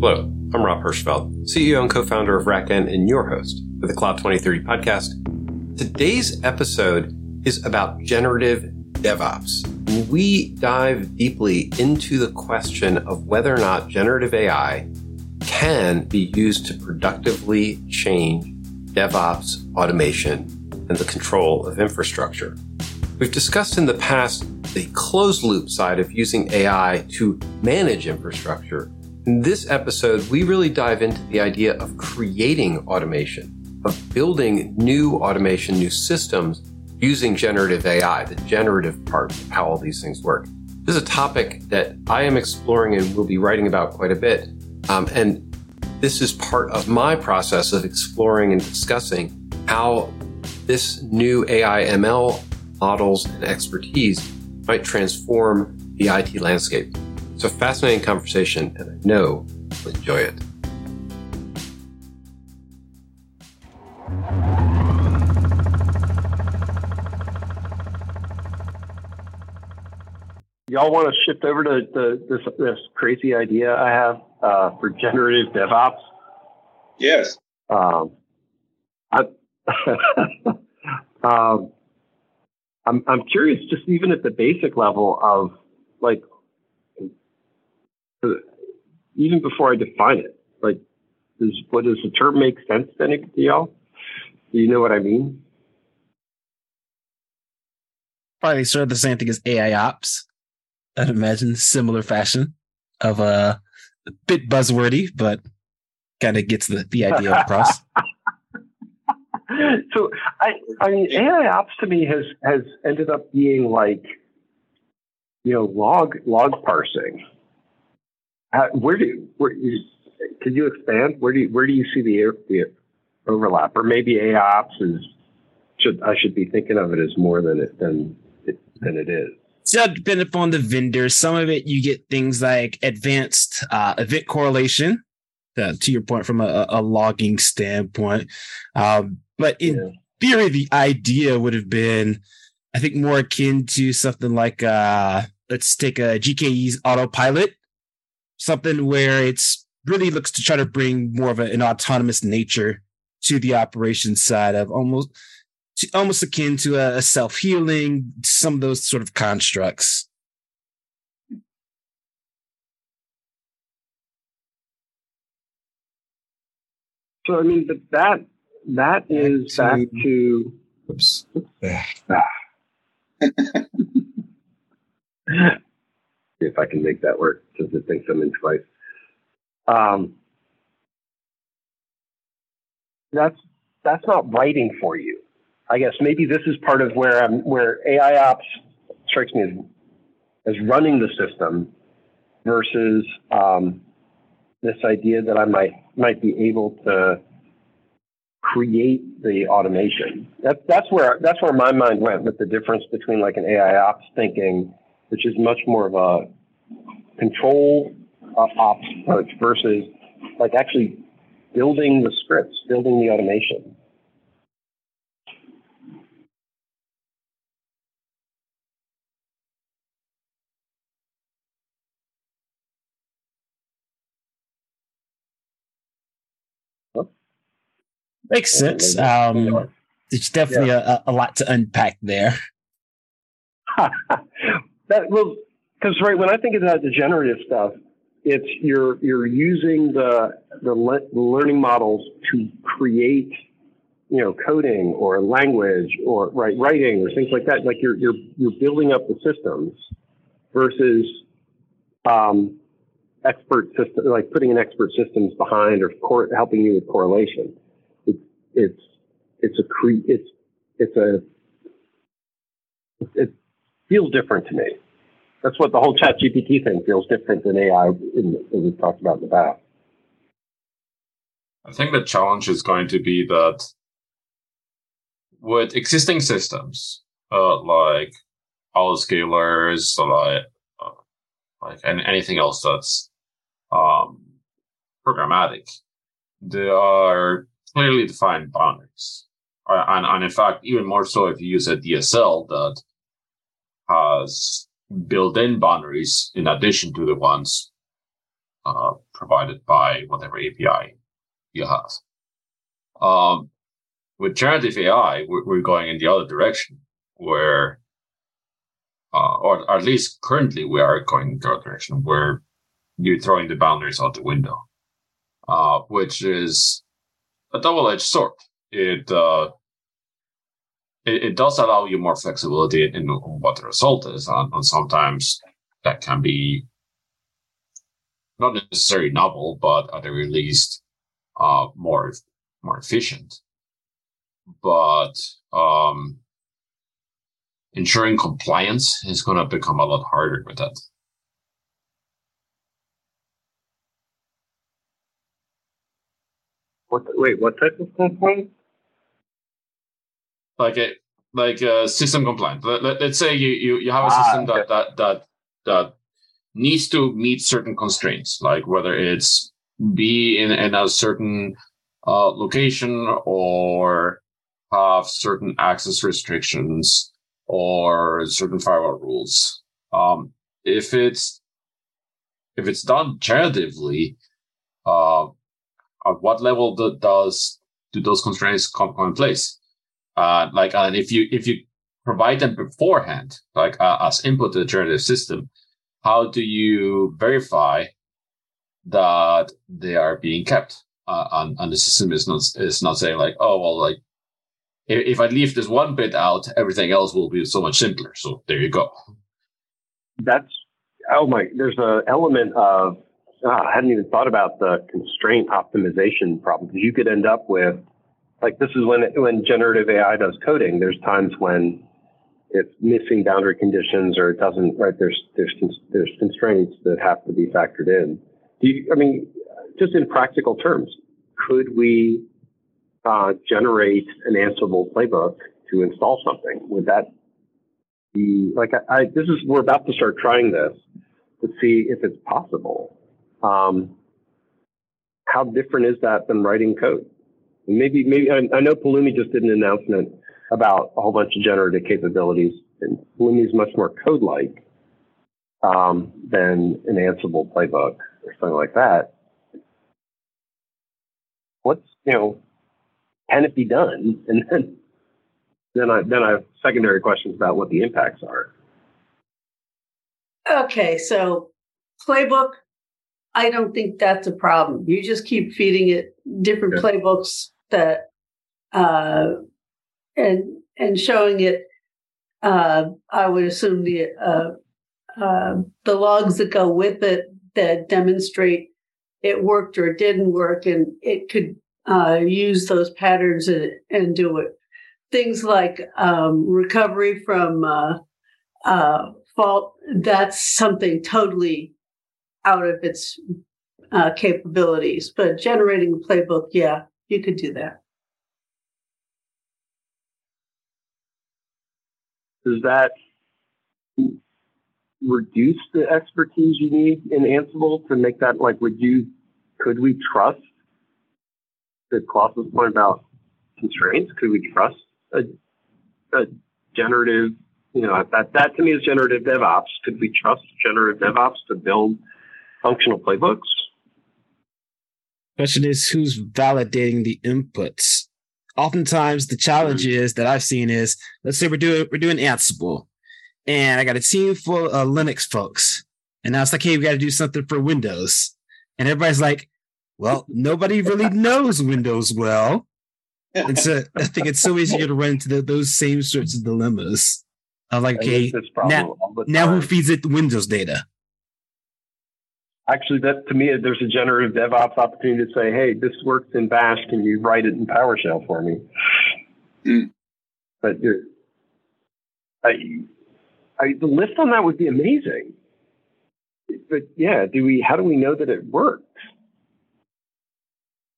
Hello, I'm Rob Hirschfeld, CEO and co-founder of RackN and your host for the Cloud 2030 podcast. Today's episode is about generative DevOps. We dive deeply into the question of whether or not generative AI can be used to productively change DevOps automation and the control of infrastructure. We've discussed in the past the closed loop side of using AI to manage infrastructure. In this episode, we really dive into the idea of creating automation, of building new automation, new systems using generative AI, the generative part of how all these things work. This is a topic that I am exploring and will be writing about quite a bit. Um, and this is part of my process of exploring and discussing how this new AI ML models and expertise might transform the IT landscape. It's a fascinating conversation, and I know you'll enjoy it. Y'all want to shift over to the, this, this crazy idea I have uh, for generative DevOps? Yes. Um, I, um, I'm I'm curious, just even at the basic level of like, even before I define it, like, does what does the term make sense to any to y'all? Do you know what I mean? Probably sort of the same thing as AI ops. I'd imagine similar fashion of uh, a bit buzzwordy, but kind of gets the, the idea across. so I I mean AI ops to me has has ended up being like you know log log parsing. Uh, where do where could you expand? Where do you, where do you see the, the overlap? Or maybe AI ops is should I should be thinking of it as more than it than it, than it is. So depending upon the vendor, some of it you get things like advanced uh, event correlation. Uh, to your point, from a, a logging standpoint, um, but in yeah. theory, the idea would have been, I think, more akin to something like, uh, let's take a GKE's autopilot, something where it's really looks to try to bring more of a, an autonomous nature to the operations side of almost almost akin to a, a self-healing some of those sort of constructs so i mean that that is back to. Oops. If I can make that work since it thinks I'm in twice. Um, that's that's not writing for you. I guess maybe this is part of where I'm where AI ops strikes me as as running the system versus um, this idea that I might might be able to create the automation. That's that's where that's where my mind went with the difference between like an AI ops thinking, which is much more of a control uh, ops approach versus like actually building the scripts, building the automation. Makes sense. Um, it's definitely yeah. a, a, lot to unpack there. that well, because right when I think of that degenerative stuff, it's you're you're using the the le- learning models to create, you know, coding or language or right writing or things like that. Like you're you're you're building up the systems versus um, expert system like putting in expert systems behind or cor- helping you with correlation it's it's it's a cre- it's it's a it feels different to me. That's what the whole ChatGPT thing feels different than AI in, that we've talked about in the past. I think the challenge is going to be that with existing systems, uh, like autoscalers, like uh, like and anything else that's um, programmatic, there are clearly defined boundaries. Uh, and, and in fact, even more so if you use a DSL that has built in boundaries in addition to the ones uh, provided by whatever API you have. Um, with generative AI, we're, we're, going in the other direction, where, uh, or at least currently, we are going in the other direction where you're throwing the boundaries out the window, uh, which is a double-edged sword. It, uh, it, it does allow you more flexibility in what the result is, and, and sometimes that can be not necessarily novel, but at the very least, uh, more more efficient. But um, ensuring compliance is going to become a lot harder with that. What? Wait, what type of compliance? Like a like a system compliant. Let, us let, say you, you you have a ah, system okay. that that that that needs to meet certain constraints, like whether it's be in, in a certain uh, location or have certain access restrictions or certain firewall rules. Um, if it's if it's done generatively, uh, at what level do, does do those constraints come, come in place? Uh, like, and if you if you provide them beforehand, like uh, as input to the generative system, how do you verify that they are being kept? Uh, and, and the system is not is not saying like, oh well, like if, I leave this one bit out, everything else will be so much simpler. So there you go. That's oh my. There's an element of oh, I hadn't even thought about the constraint optimization problem because you could end up with like this is when when generative AI does coding. There's times when it's missing boundary conditions or it doesn't right. There's there's there's constraints that have to be factored in. Do you, I mean, just in practical terms, could we uh, generate an Ansible playbook to install something? Would that be like I, I, this is we're about to start trying this to see if it's possible. Um, how different is that than writing code? Maybe maybe I, I know Pulumi just did an announcement about a whole bunch of generative capabilities, and Pulumi is much more code-like um, than an Ansible playbook or something like that. What's you know can it be done? And then then i then i have secondary questions about what the impacts are. Okay so playbook i don't think that's a problem. You just keep feeding it different yeah. playbooks that uh and and showing it uh i would assume the uh uh, the logs that go with it that demonstrate it worked or didn't work, and it could uh, use those patterns and, and, do it. Things like um, recovery from uh, fault, that's something totally out of its capabilities. But generating a playbook, yeah, you could do that. Does that reduce the expertise you need in Ansible to make that like would you could we trust the Klaus's point about constraints? Could we trust a, a generative you know that that to me is generative DevOps. Could we trust generative DevOps to build functional playbooks? Question is who's validating the inputs? Oftentimes the challenge mm-hmm. is that I've seen is let's say we're doing we're doing Ansible and I got a team full of Linux folks. And now it's like, hey, we got to do something for Windows. And everybody's like, well, nobody really knows Windows well. And so I think it's so easy to run into the, those same sorts of dilemmas. Of like, okay, now, now who feeds it Windows data? Actually, that to me, there's a generative DevOps opportunity to say, hey, this works in Bash. Can you write it in PowerShell for me? Mm. But you're, I, I, the list on that would be amazing. But yeah, do we? How do we know that it works?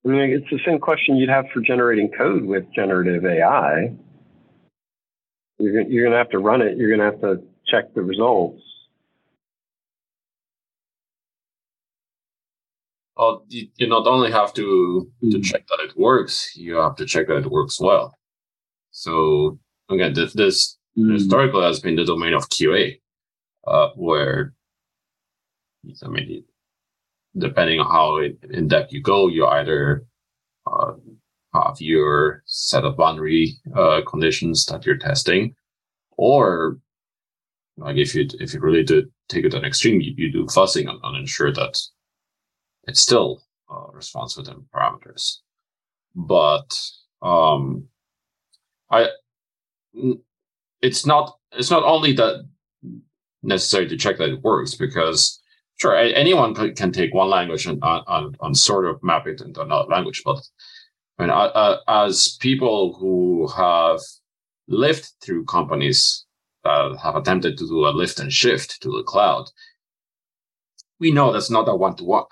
I mean, it's the same question you'd have for generating code with generative AI. You're, you're going to have to run it. You're going to have to check the results. Well, you, you not only have to to hmm. check that it works, you have to check that it works well. So again, this, this mm. historically has been the domain of QA, uh, where I mean, depending on how in depth you go, you either uh, have your set of boundary uh, conditions that you're testing, or like if you if you really do take it to an extreme, you, you do fuzzing on, on ensure that it still uh, within parameters. But um, I it's not it's not only that necessary to check that it works because sure anyone can take one language and, and, and sort of map it into another language but I mean, uh, as people who have lived through companies that have attempted to do a lift and shift to the cloud we know that's not a one-to-one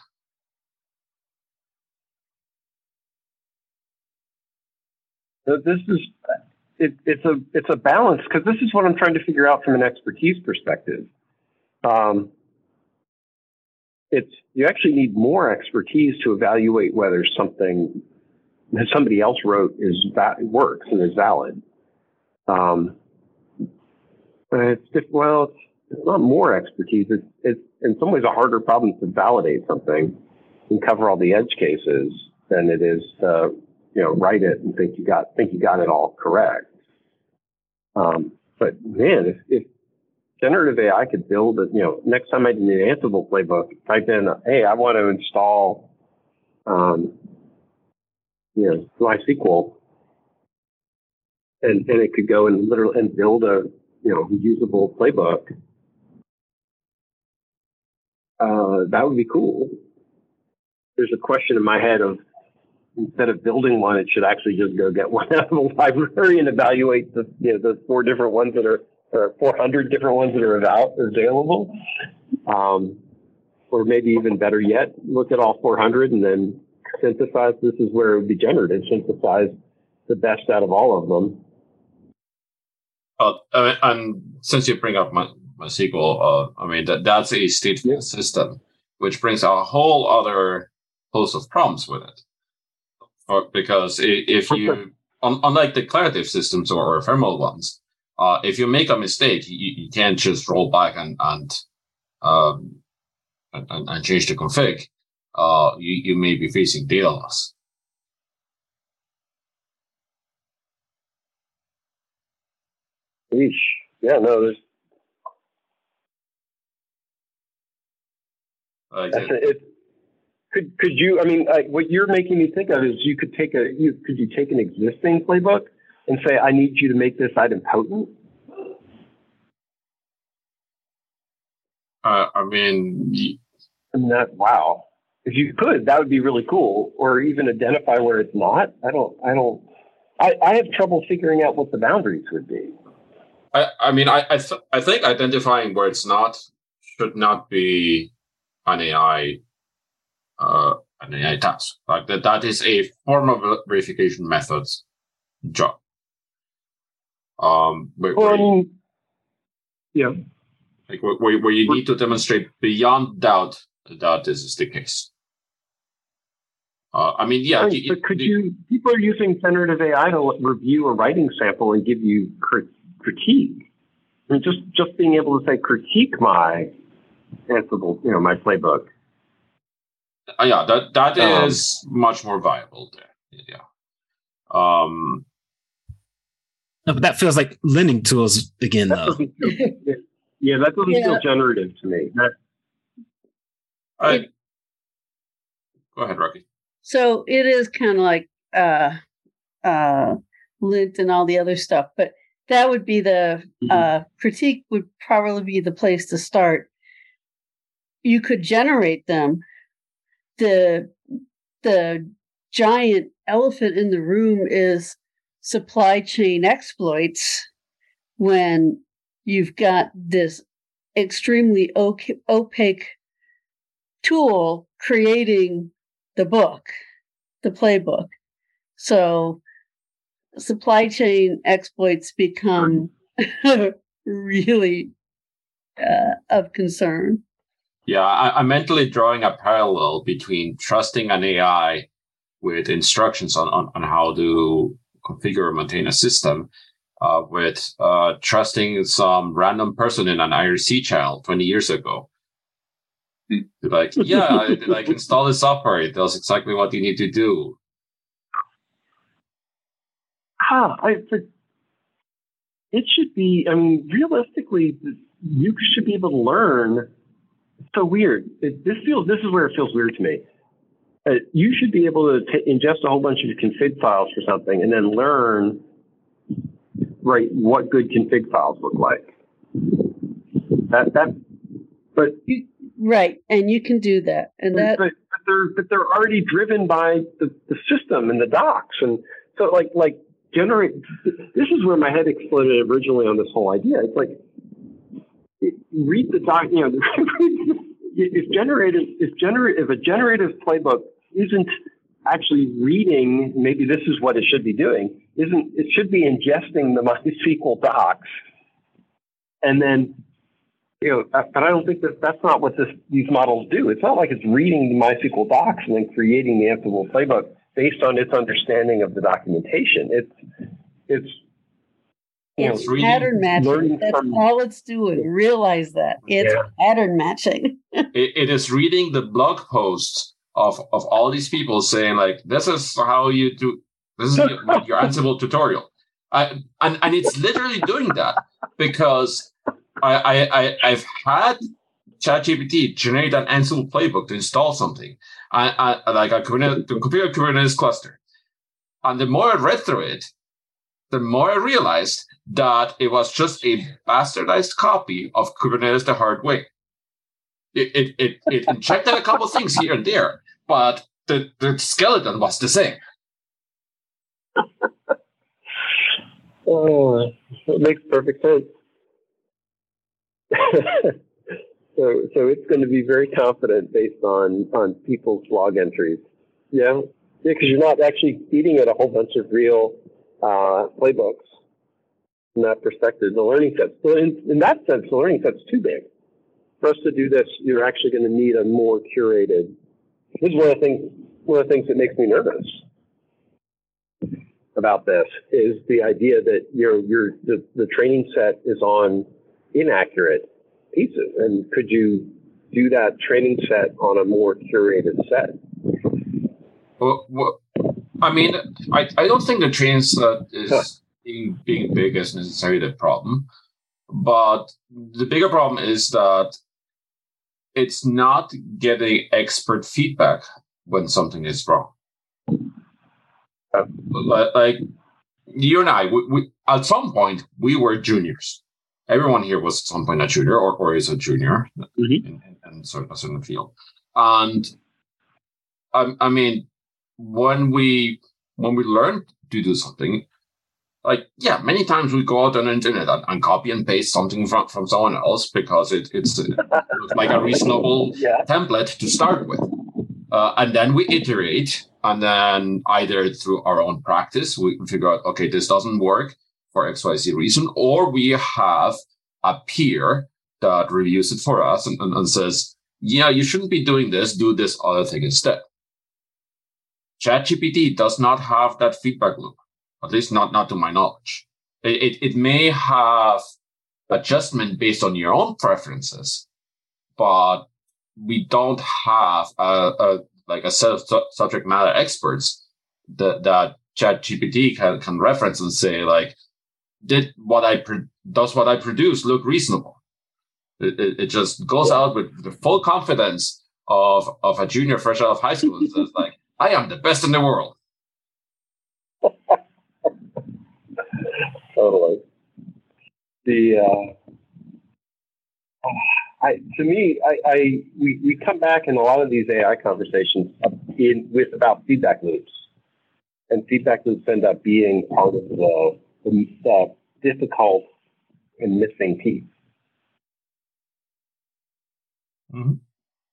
this is it, it's a it's a balance because this is what I'm trying to figure out from an expertise perspective. Um, it's you actually need more expertise to evaluate whether something that somebody else wrote is that works and is valid. Um, it's just, well, it's, not more expertise. It's, it's in some ways a harder problem to validate something and cover all the edge cases than it is to you know write it and think you got think you got it all correct. Um, but man, if, if generative AI could build it, you know, next time I do an Ansible playbook, type in, hey, I want to install, um, you know, MySQL, and and it could go and literally and build a you know usable playbook. Uh, that would be cool. There's a question in my head of instead of building one, it should actually just go get one out of the library and evaluate the you know the four different ones that are or 400 different ones that are available. Um, or maybe even better yet, look at all 400 and then synthesize. This is where it would be generated. Synthesize the best out of all of them. Uh, and since you bring up my, MySQL, uh, I mean that that's a stateful yeah. system, which brings a whole other host of problems with it because if you, unlike declarative systems or ephemeral ones, uh, if you make a mistake, you, you can't just roll back and and, um, and, and change the config. Uh, you, you may be facing data loss. Eesh. Yeah, no, there's. Uh, it, could could you? I mean, what you're making me think of is you could take a you could you take an existing playbook and say, I need you to make this idempotent. Uh, I mean, and that wow, if you could, that would be really cool. Or even identify where it's not. I don't. I don't. I, I have trouble figuring out what the boundaries would be. I, I mean, I I, th- I think identifying where it's not should not be an AI uh, an AI task. Like that, that is a form of verification methods job. Um, where, where um, yeah, like where, where you need to demonstrate beyond doubt that this is the case. Uh, I mean, yeah. Right, but could you? People are using generative AI to review a writing sample and give you critique. I mean, just just being able to say critique my Ansible, you know, my playbook uh, yeah, that that um, is much more viable there. Yeah. Um. No, but that feels like linting tools again, though. yeah, that doesn't yeah. feel generative to me. That. I, it, go ahead, Rocky. So it is kind of like uh, uh, lint and all the other stuff, but that would be the mm-hmm. uh, critique. Would probably be the place to start. You could generate them, the the giant elephant in the room is supply chain exploits when you've got this extremely opaque tool creating the book, the playbook. So supply chain exploits become really uh, of concern. Yeah, I, am mentally drawing a parallel between trusting an AI with instructions on, on, on how to configure or maintain a system uh, with uh, trusting some random person in an IRC channel 20 years ago. like, yeah, like install the software. It does exactly what you need to do. Ah, I, it should be. I mean, realistically, you should be able to learn. So weird. It, this feels. This is where it feels weird to me. Uh, you should be able to t- ingest a whole bunch of config files for something and then learn, right, what good config files look like. That that, but you, right, and you can do that, and that. But, but they're but they're already driven by the, the system and the docs, and so like like generate. This is where my head exploded originally on this whole idea. It's like read the doc. You know, if generative if gener if a generative playbook isn't actually reading, maybe this is what it should be doing. Isn't it should be ingesting the MySQL docs, and then you know, uh, but I don't think that that's not what this, these models do. It's not like it's reading the MySQL docs and then creating the Ansible playbook based on its understanding of the documentation. It's it's you it's know, pattern matching. That's from, all it's doing. Realize that it's yeah. pattern matching. it, it is reading the blog posts of of all these people saying like, "This is how you do. This is your, Ansible tutorial," I, and and it's literally doing that because I I, I have had ChatGPT generate an Ansible playbook to install something, I, I, like a Kubernetes, to configure a Kubernetes cluster. And the more I read through it, the more I realized that it was just a bastardized copy of Kubernetes the hard way. It, it, it, it injected a couple things here and there, but the, the skeleton was the same. oh, that makes perfect sense. so so it's going to be very confident based on on people's log entries. Yeah, yeah, because you're not actually feeding it a whole bunch of real uh, playbooks from that perspective. The learning set, so in, in that sense, the learning set's too big. For us to do this, you're actually going to need a more curated. This is one of the things. One of the things that makes me nervous about this is the idea that your your the, the training set is on inaccurate pieces. And could you do that training set on a more curated set? Well, well I mean, I, I don't think the training set is. Being, being big is necessarily the problem. But the bigger problem is that it's not getting expert feedback when something is wrong. Like you and I, we, we, at some point, we were juniors everyone here was at some point a junior or, or is a junior mm-hmm. in, in, in, certain, a certain field. And I, I mean, when we when we learn to do something, like yeah, many times we go out on the internet and, and copy and paste something from, from someone else because it, it's like a reasonable yeah. template to start with. Uh, and then we iterate, and then either through our own practice, we figure out, okay, this doesn't work for XYZ reason, or we have a peer that reviews it for us and, and, and says, yeah, you shouldn't be doing this, do this other thing instead. ChatGPT does not have that feedback loop, at least not, not to my knowledge. It, it, it may have adjustment based on your own preferences, but we don't have a, a like a set of su- subject matter experts that, that ChatGPT can, can reference and say like, did what I pro- does what I produce look reasonable? It, it, it just goes out with the full confidence of of a junior fresh out of high school and says like, I am the best in the world. totally. The uh, I, to me, I, I we, we come back in a lot of these AI conversations in with about feedback loops, and feedback loops end up being part of the the, the difficult and missing piece. Mm-hmm.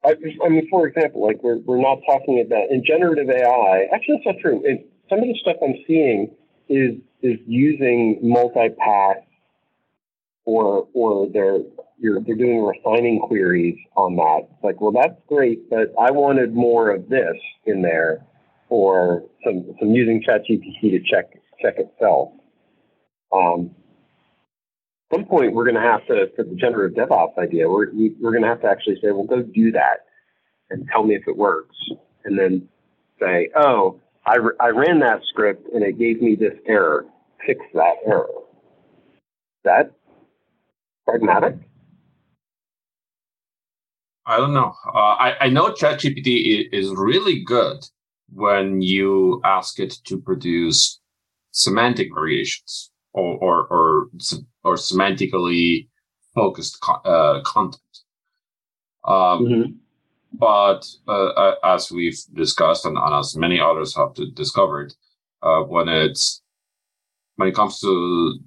I, I, mean, for example, like we're, we're not talking about in generative AI. Actually, that's not true. It, some of the stuff I'm seeing is is using multi-path or or they're you're, they're doing refining queries on that. It's like, well, that's great, but I wanted more of this in there, or some some using ChatGPT to check check itself. Um, some point, we're going to have to, for the generative DevOps idea, we're, we're going to have to actually say, well, go do that. and tell me if it works, and then say, oh, I, I ran that script and it gave me this error. Fix that error. That pragmatic? I don't know. Uh, I, I know ChatGPT is really good when you ask it to produce semantic variations or or or, or semantically focused co- uh, content. Um, mm-hmm. But uh, as we've discussed, and, and, as many others have discovered, uh, when it's when it comes to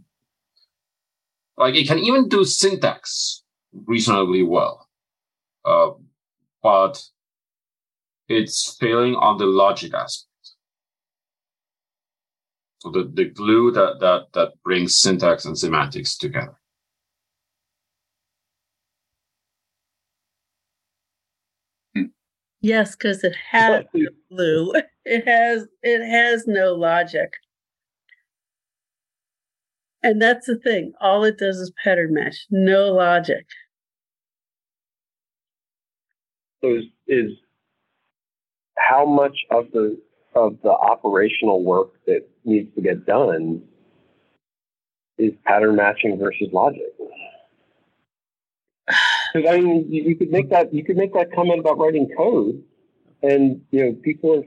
like it can even do syntax reasonably well, uh, but it's failing on the logic aspect. So the, the glue that, that that brings syntax and semantics together. Yes, because it has glue. It has it has no logic. And that's the thing. All it does is pattern match, no logic. So is, is how much of the of the operational work that needs to get done is pattern matching versus logic. Because I mean, you, you, could make that you could make that comment about writing code, and you know people are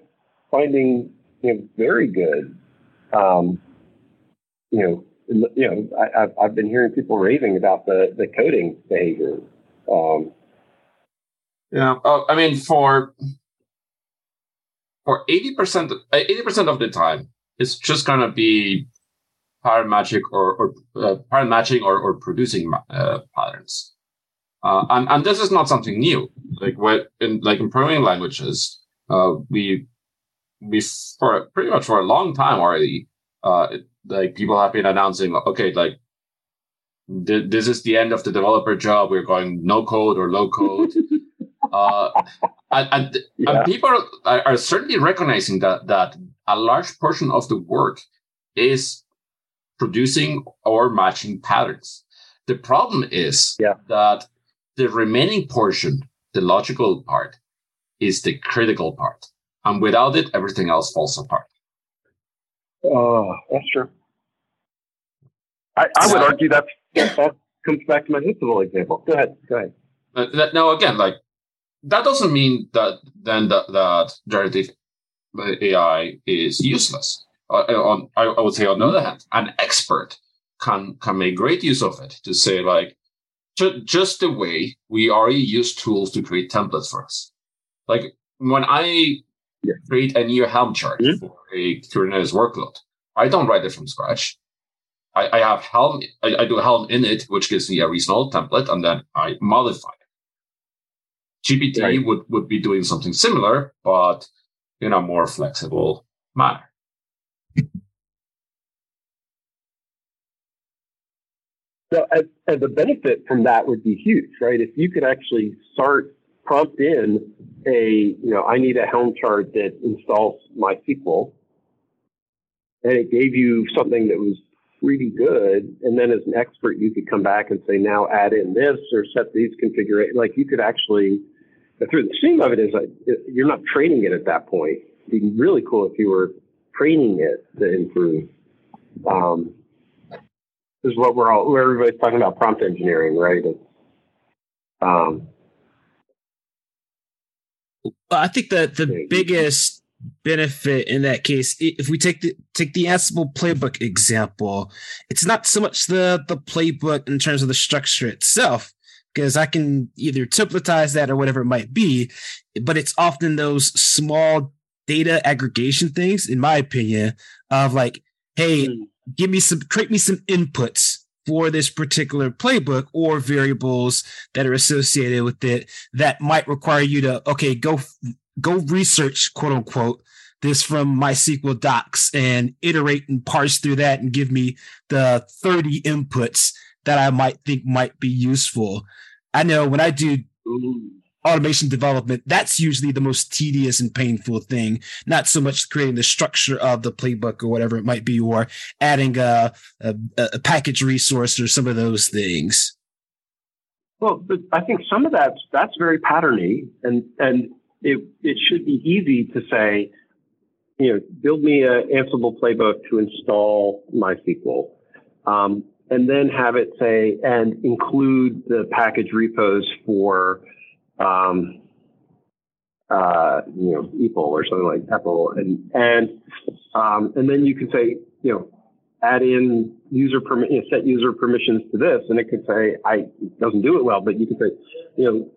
finding you know very good, um, you know, you know I, have I've been hearing people raving about the the coding behavior. Um, yeah, uh, I mean for for 80% 80% of the time it's just going to be pattern magic or, or uh, pattern matching or, or producing uh, patterns uh, and, and this is not something new like what in like in programming languages uh, we we for pretty much for a long time already uh, like people have been announcing okay like th- this is the end of the developer job we're going no code or low code uh, and, and, yeah. and people are, are, certainly recognizing that that a large portion of the work is producing or matching patterns. The problem is yeah. that the remaining portion, the logical part, is the critical part, and without it, everything else falls apart. Oh, that's true. I, I would argue that that comes back to my Hitsable example. Go ahead. Go ahead. Uh, now, again, like that doesn't mean that then that, that generative AI is useless. Uh, on, I, I would say, on the other hand, an expert can can make great use of it to say like ju- just the way we already use tools to create templates for us. Like when I yeah. create a new Helm chart mm-hmm. for a Kubernetes workload, I don't write it from scratch. I, I have Helm, I, I do Helm init, which gives me a reasonable template, and then I modify it. GPT right. would, would be doing something similar, but in a more flexible manner. So, and, and the benefit from that would be huge, right? If you could actually start prompt in a, you know, I need a Helm chart that installs MySQL, and it gave you something that was pretty good. And then as an expert, you could come back and say, now add in this or set these configurations. Like you could actually through the seam of it is like you're not training it at that point. It'd be really cool if you were training it to improve. Um, this is what we're all, everybody's talking about prompt engineering, right? um, I think that the biggest benefit in that case, if we take the take the Ansible playbook example, it's not so much the the playbook in terms of the structure itself, because I can either templatize that or whatever it might be, but it's often those small data aggregation things, in my opinion, of like, hey, mm. give me some, create me some inputs for this particular playbook or variables that are associated with it that might require you to, okay, go, go research, quote unquote, this from MySQL docs and iterate and parse through that and give me the 30 inputs that I might think might be useful. I know when I do automation development, that's usually the most tedious and painful thing. Not so much creating the structure of the playbook or whatever it might be, or adding a, a, a package resource or some of those things. Well, I think some of that that's very patterny, and and it it should be easy to say, you know, build me a Ansible playbook to install MySQL, um, and then have it say and include the package repos for, um, uh, you know, EPEL or something like EPEL, and and um, and then you can say, you know, add in user permi- you know, set user permissions to this, and it could say, I it doesn't do it well, but you could say, you know,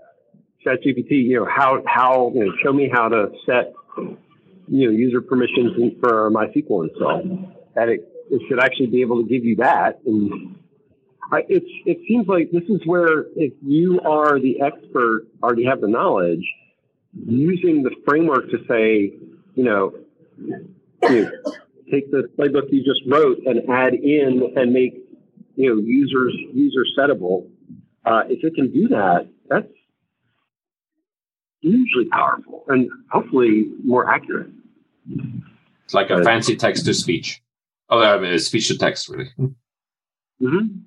ChatGPT, you know, how how you know, show me how to set you know user permissions for MySQL install, and it, it should actually be able to give you that. And I, it's it seems like this is where if you are the expert, already have the knowledge, using the framework to say, you know, you know take the playbook you just wrote and add in and make you know users user settable. Uh, if it can do that, that's hugely powerful and hopefully more accurate. It's like a fancy text to speech. Oh, I mean, speech to text, really. Mm-hmm.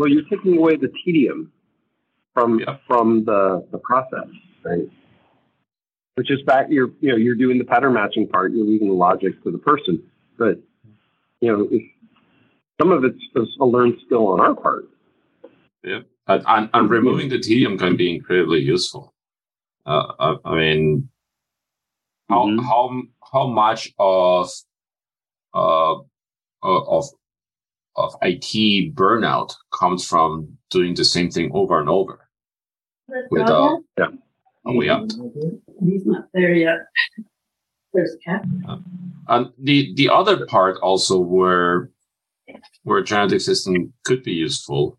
Well, you're taking away the tedium from yeah. from the the process, right? Which is back. You're you know you're doing the pattern matching part. You're leaving the logic to the person, but you know if some of it's a learned skill on our part. Yeah and, and removing the tedium can be incredibly useful. Uh, I, I, mean, how mm-hmm. how how much of uh of of IT burnout comes from doing the same thing over and over. With uh, yeah, are we up? He's not there yet. There's cat. Uh, and the the other part also where where genetic system could be useful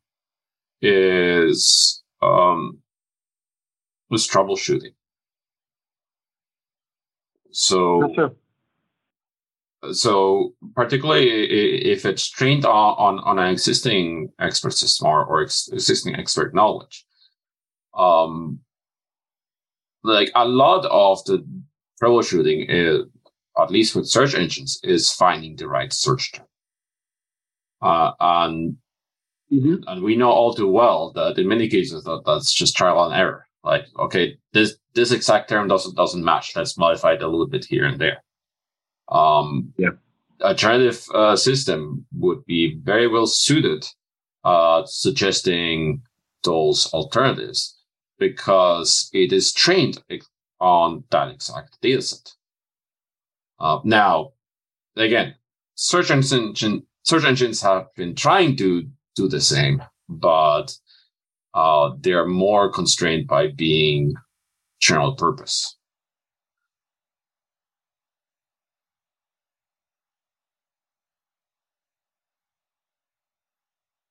is um, was troubleshooting. So, so particularly if it's trained on, on, on an existing expert system or, or ex- existing expert knowledge, um, like a lot of the troubleshooting is, at least with search engines, is finding the right search term. Uh, and Mm-hmm. And we know all too well that in many cases that that's just trial and error. Like, okay, this this exact term doesn't doesn't match. Let's modify it a little bit here and there. Um, yeah. Alternative uh, system would be very well suited, uh, suggesting those alternatives because it is trained on that exact data set. Uh, now, again, search engine search engines have been trying to do the same, but uh, they're more constrained by being general purpose.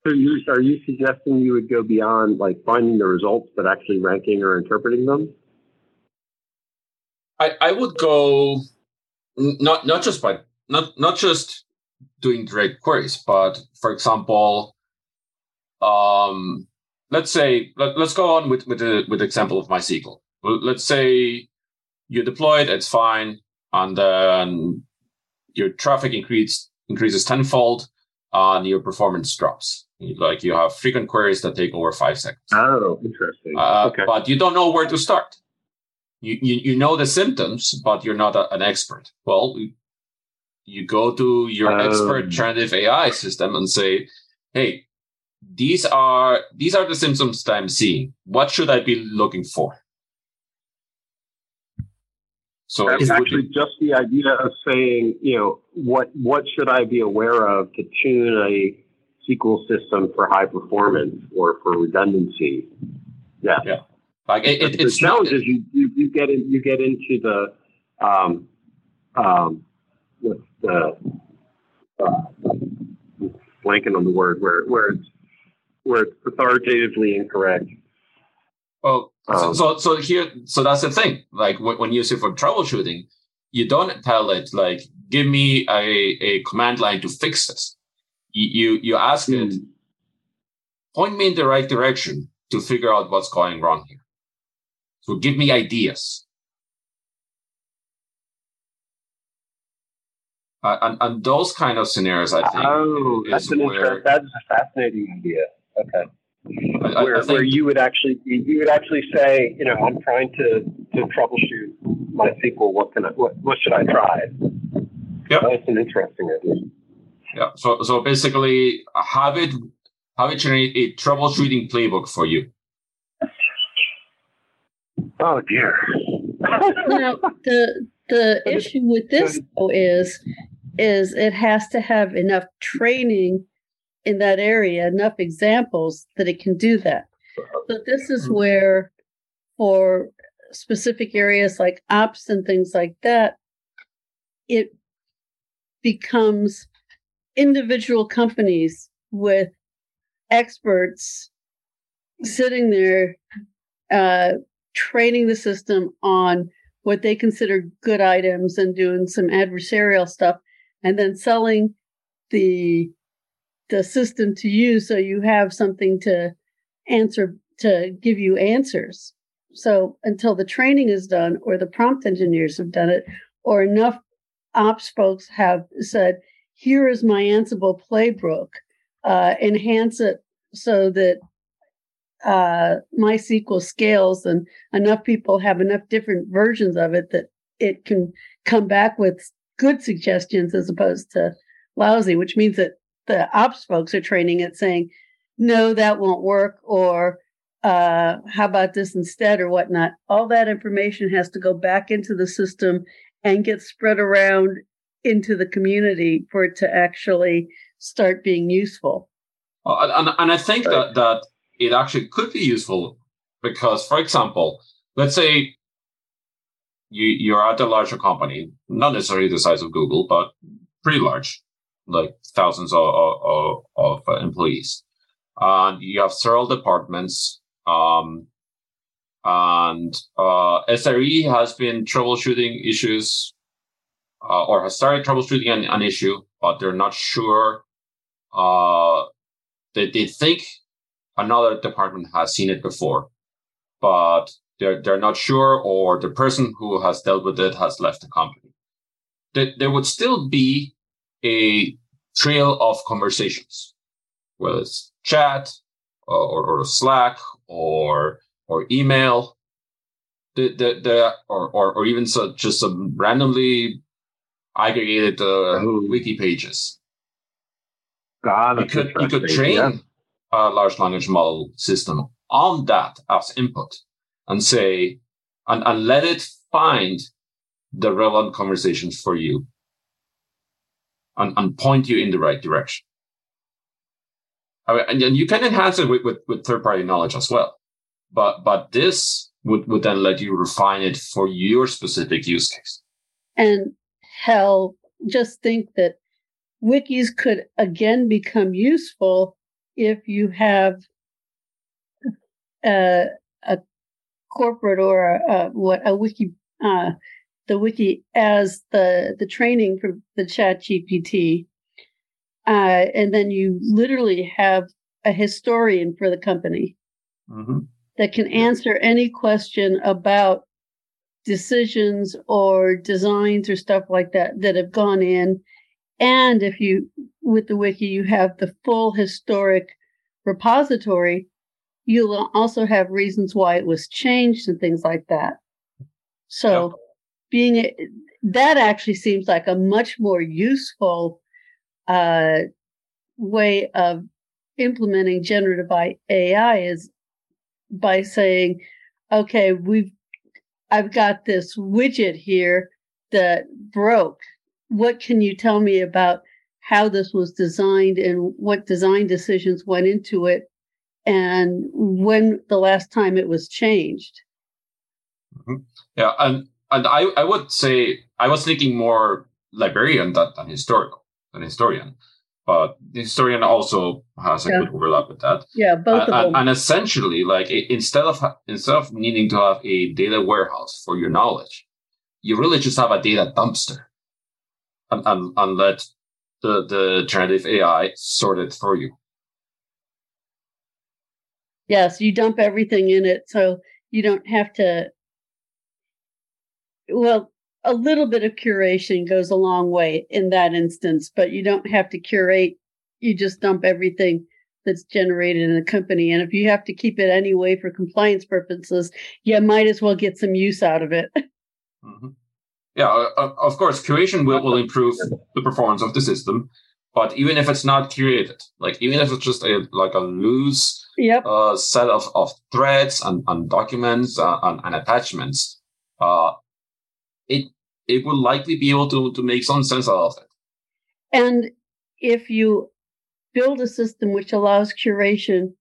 So you, are you suggesting you would go beyond like finding the results, but actually ranking or interpreting them? I, I would go not not just by not not just doing direct queries, but for example, um, let's say let, us go on with with the with the example of MySQL. Let's say you deploy it, it's fine, and then your traffic increase, increases tenfold, and your performance drops. Like you have frequent queries that take over five seconds. Oh, interesting. Uh, okay. But you don't know where to start. You, you, you know the symptoms, but you're not a, an expert. Well, you go to your um, expert generative AI system and say, hey, these are these are the symptoms that I'm seeing. What should I be looking for? So it's actually be, just the idea of saying, you know, what what should I be aware of to tune a SQL system for high performance or for redundancy? Yeah, yeah. Like it, it, the it's challenge is you, you, you get in, you get into the um, um, the uh, blanking on the word where where it's where it's authoritatively incorrect. Well, um, so so here, so that's the thing. Like when you use it for troubleshooting, you don't tell it like, "Give me a, a command line to fix this." You you, you ask hmm. it, point me in the right direction to figure out what's going wrong here. So give me ideas. Uh, and, and those kind of scenarios, I think. Oh, that's an where, that's a fascinating idea. Okay. I, where, I where you would actually you would actually say, you know, I'm trying to to troubleshoot MySQL. What can I what what should I try? Yeah, that's an interesting idea. Yeah. So so basically, have it have it generate a troubleshooting playbook for you. Oh dear. now the the issue with this though is is it has to have enough training in that area, enough examples that it can do that. So this is mm-hmm. where for specific areas like ops and things like that, it becomes individual companies with experts sitting there uh, training the system on what they consider good items and doing some adversarial stuff and then selling the the system to you so you have something to answer to give you answers. So until the training is done or the prompt engineers have done it or enough ops folks have said here is my Ansible playbook uh, enhance it so that uh, MySQL scales and enough people have enough different versions of it that it can come back with good suggestions as opposed to lousy, which means that the ops folks are training it saying, no, that won't work, or uh, how about this instead, or whatnot. All that information has to go back into the system and get spread around into the community for it to actually start being useful. and, and I think right. that that it actually could be useful because, for example, let's say you you're at a larger company, not necessarily the size of Google, but pretty large, like thousands of, of, of employees, and you have several departments. Um, and uh, SRE has been troubleshooting issues, uh, or has started troubleshooting an, an issue, but they're not sure. Uh, they, they think another department has seen it before, but they're, they're not sure, or the person who has dealt with it has left the company. There, would still be a trail of conversations, whether it's chat or, or, or Slack or or email, the, the, the or, or, or even so, just some randomly aggregated uh, wiki pages. God, you could you could train yeah a large language model system on that as input and say, and, and let it find the relevant conversations for you and, and point you in the right direction. I mean, and, and you can enhance it with, with, with third party knowledge as well. But, but this would, would then let you refine it for your specific use case. And hell, just think that wikis could again become useful if you have a, a corporate or a, a, what a wiki uh, the wiki as the the training for the ChatGPT uh, and then you literally have a historian for the company mm-hmm. that can answer any question about decisions or designs or stuff like that that have gone in and if you, with the wiki, you have the full historic repository, you'll also have reasons why it was changed and things like that. So yep. being a, that actually seems like a much more useful uh, way of implementing generative AI is by saying, okay, we've I've got this widget here that broke. What can you tell me about how this was designed and what design decisions went into it and when the last time it was changed? Mm-hmm. yeah and and I, I would say i was thinking more librarian than, than historical than historian but the historian also has a yeah. good overlap with that yeah both and, of them. and essentially like instead of instead of needing to have a data warehouse for your knowledge you really just have a data dumpster and, and, and let the, the generative AI sort it for you. Yes, you dump everything in it so you don't have to. Well, a little bit of curation goes a long way in that instance, but you don't have to curate. You just dump everything that's generated in a company. And if you have to keep it anyway for compliance purposes, you might as well get some use out of it. Mm-hmm. Yeah, of course, curation will, will improve the performance of the system. But even if it's not curated, like even if it's just a like a loose yep. uh, set of, of threads and, and documents uh, and, and, attachments, uh, it it will likely be able to to make some sense out of it. And if you build a system which allows curation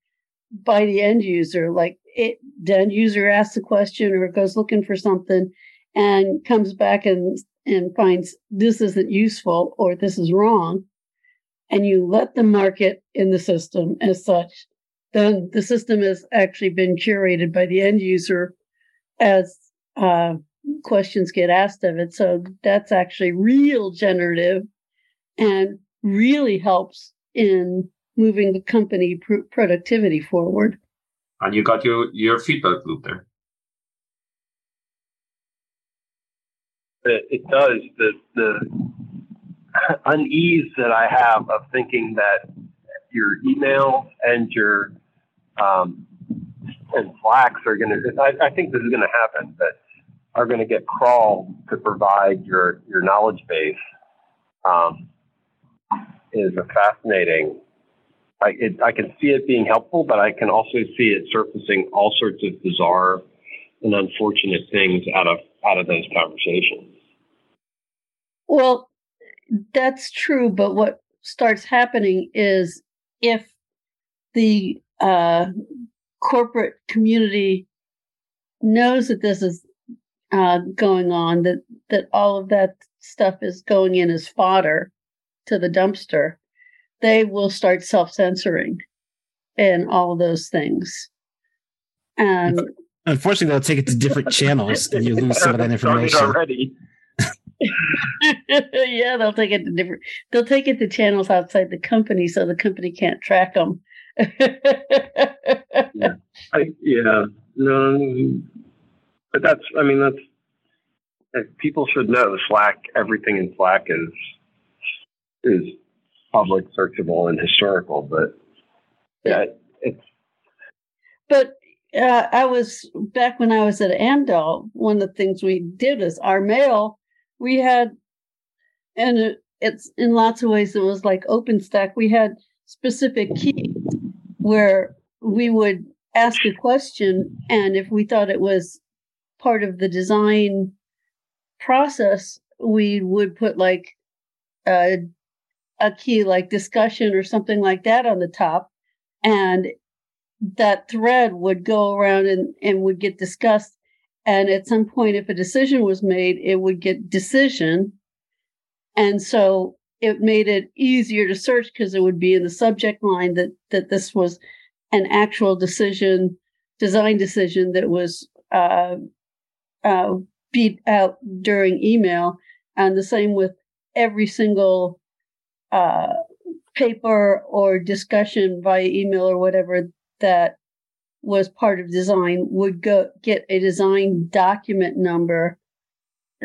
by the end user, like it, the end user asks a question or goes looking for something and comes back and and finds this isn't useful or this is wrong and you let them mark it in the system as such, then the system has actually been curated by the end user as uh, questions get asked of it. So that's actually real generative and really helps in moving the company pr- productivity forward. And you got your, your feedback loop there. It, it does. The, the unease that I have of thinking that your email and your um, and Slacks are going to. I, I think this is going to happen, but are going to get crawled to provide your your knowledge base. Um, is a fascinating. I, it, I can see it being helpful, but I can also see it surfacing all sorts of bizarre and unfortunate things out of out of those conversations. Well, that's true, but what starts happening is if the uh, corporate community knows that this is uh, going on, that that all of that stuff is going in as fodder to the dumpster, they will start self censoring and all of those things. And unfortunately, they'll take it to different channels, and you lose some of that information already. yeah, they'll take it to different. They'll take it to channels outside the company, so the company can't track them. yeah. I, yeah, no, but that's. I mean, that's. People should know Slack. Everything in Slack is is public, searchable, and historical. But yeah, it's. But uh, I was back when I was at Amdahl. One of the things we did is our mail we had, and it, it's in lots of ways it was like OpenStack. We had specific keys where we would ask a question, and if we thought it was part of the design process, we would put like a, a key like discussion or something like that on the top, and that thread would go around and, and would get discussed and at some point, if a decision was made, it would get decision. And so it made it easier to search because it would be in the subject line that that this was an actual decision, design decision that was uh, uh, beat out during email. And the same with every single uh, paper or discussion via email or whatever that was part of design would go get a design document number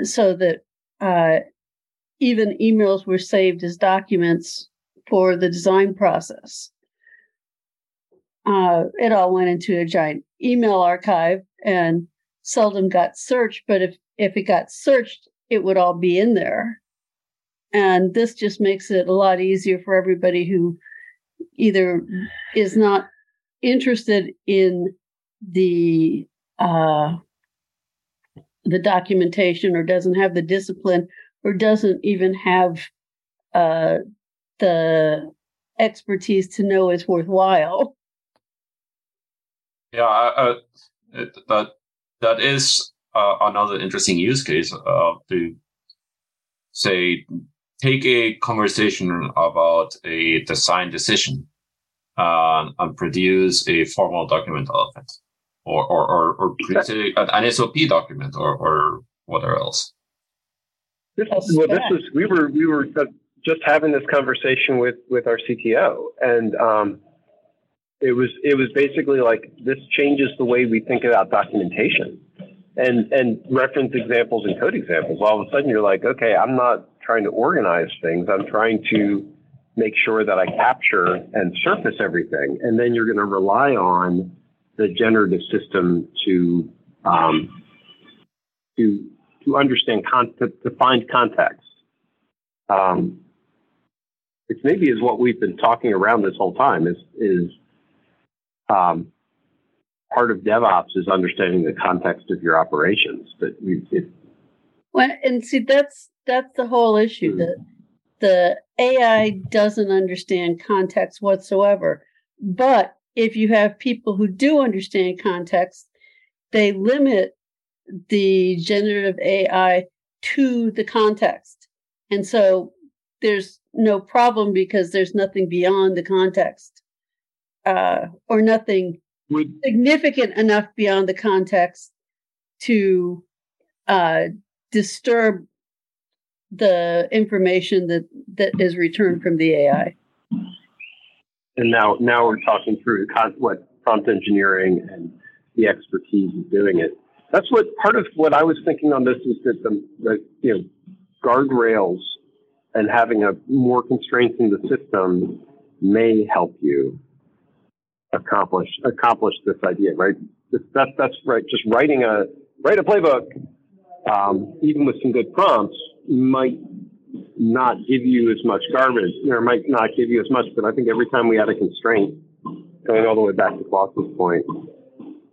so that uh, even emails were saved as documents for the design process. Uh, it all went into a giant email archive and seldom got searched, but if, if it got searched, it would all be in there. And this just makes it a lot easier for everybody who either is not interested in the uh, the documentation or doesn't have the discipline or doesn't even have uh, the expertise to know it's worthwhile. Yeah, uh, it, that that is uh, another interesting use case uh, to say take a conversation about a design decision uh, and produce a formal document of it, or or or, or create an SOP document, or or whatever else. This, well, this was we were we were just having this conversation with with our CTO, and um, it was it was basically like this changes the way we think about documentation, and and reference examples and code examples. All of a sudden, you're like, okay, I'm not trying to organize things. I'm trying to make sure that I capture and surface everything. And then you're going to rely on the generative system to um, to to understand con- to, to find context. Um, which maybe is what we've been talking around this whole time is is um, part of DevOps is understanding the context of your operations. But it, well, and see that's that's the whole issue. That the AI doesn't understand context whatsoever. But if you have people who do understand context, they limit the generative AI to the context. And so there's no problem because there's nothing beyond the context uh, or nothing Would, significant enough beyond the context to uh, disturb the information that, that is returned from the AI. And now, now we're talking through what prompt engineering and the expertise of doing it. That's what part of what I was thinking on this is that the, the you know guardrails and having a more constraints in the system may help you accomplish accomplish this idea, right? That's that's right. Just writing a write a playbook, um, even with some good prompts, might not give you as much garbage, or might not give you as much. But I think every time we add a constraint, going all the way back to Klaus's point,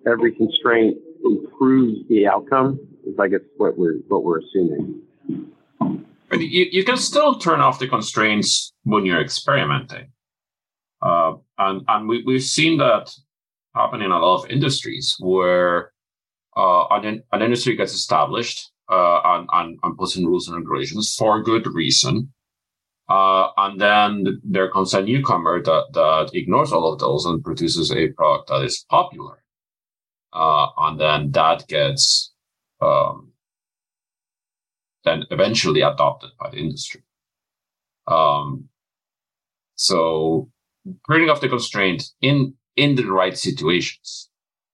every constraint improves the outcome. Is I guess what we're what we're assuming. You, you can still turn off the constraints when you're experimenting. Uh, and and we, we've seen that happen in a lot of industries where uh, an, an industry gets established uh, and, and, and puts in rules and regulations for good reason. Uh, and then there comes a newcomer that, that ignores all of those and produces a product that is popular. Uh, and then that gets um, then eventually adopted by the industry. Um, so turning off the constraint in in the right situations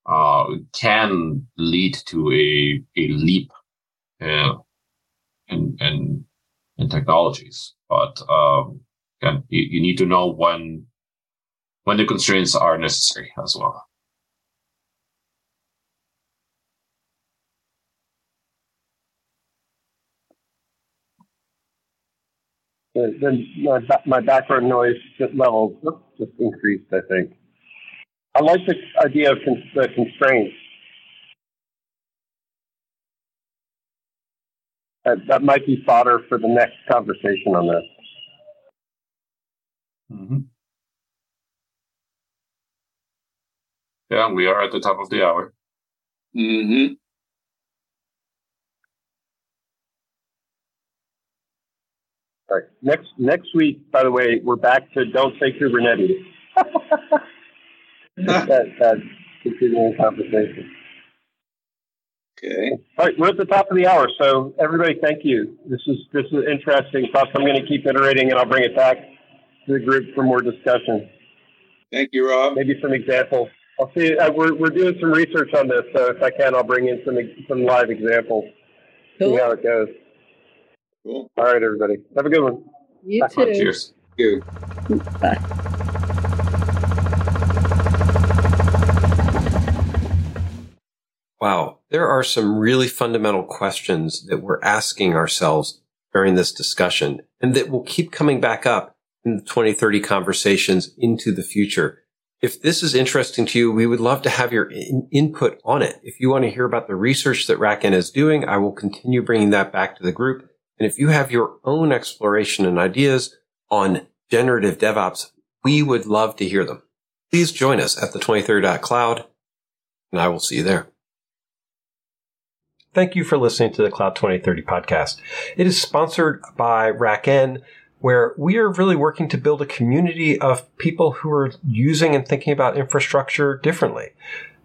uh, can lead to a a leap uh, in in in technologies. But um, you, you need to know when when the constraints are necessary as well. Then my, my background noise level just increased, I think. I like the idea of con- the constraints. That, that might be fodder for the next conversation on this. Mm-hmm. Yeah, we are at the top of the hour. Mm-hmm. All right. Next next week, by the way, we're back to don't say Kubernetes. that, that continuing conversation. Okay. All right, we're at the top of the hour, so everybody, thank you. This is this is interesting stuff. I'm going to keep iterating, and I'll bring it back to the group for more discussion. Thank you, Rob. Maybe some examples. I'll see. Uh, we're we're doing some research on this, so if I can, I'll bring in some some live examples. Cool. See how it goes. Cool. All right, everybody. Have a good one. You Bye. too. Cheers. You. Bye. Wow, there are some really fundamental questions that we're asking ourselves during this discussion and that will keep coming back up in the 2030 conversations into the future. If this is interesting to you, we would love to have your in- input on it. If you want to hear about the research that RackN is doing, I will continue bringing that back to the group. And if you have your own exploration and ideas on generative DevOps, we would love to hear them. Please join us at the 2030.cloud and I will see you there. Thank you for listening to the Cloud 2030 podcast. It is sponsored by RackN, where we are really working to build a community of people who are using and thinking about infrastructure differently.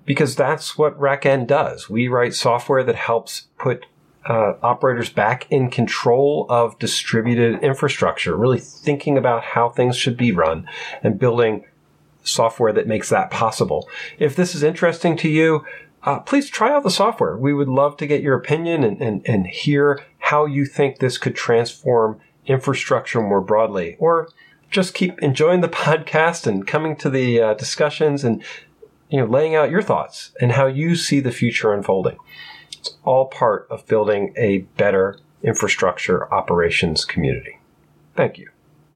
Because that's what RackN does. We write software that helps put uh, operators back in control of distributed infrastructure, really thinking about how things should be run and building software that makes that possible. If this is interesting to you, uh, please try out the software. We would love to get your opinion and, and, and hear how you think this could transform infrastructure more broadly. Or just keep enjoying the podcast and coming to the uh, discussions and you know laying out your thoughts and how you see the future unfolding. It's all part of building a better infrastructure operations community. Thank you.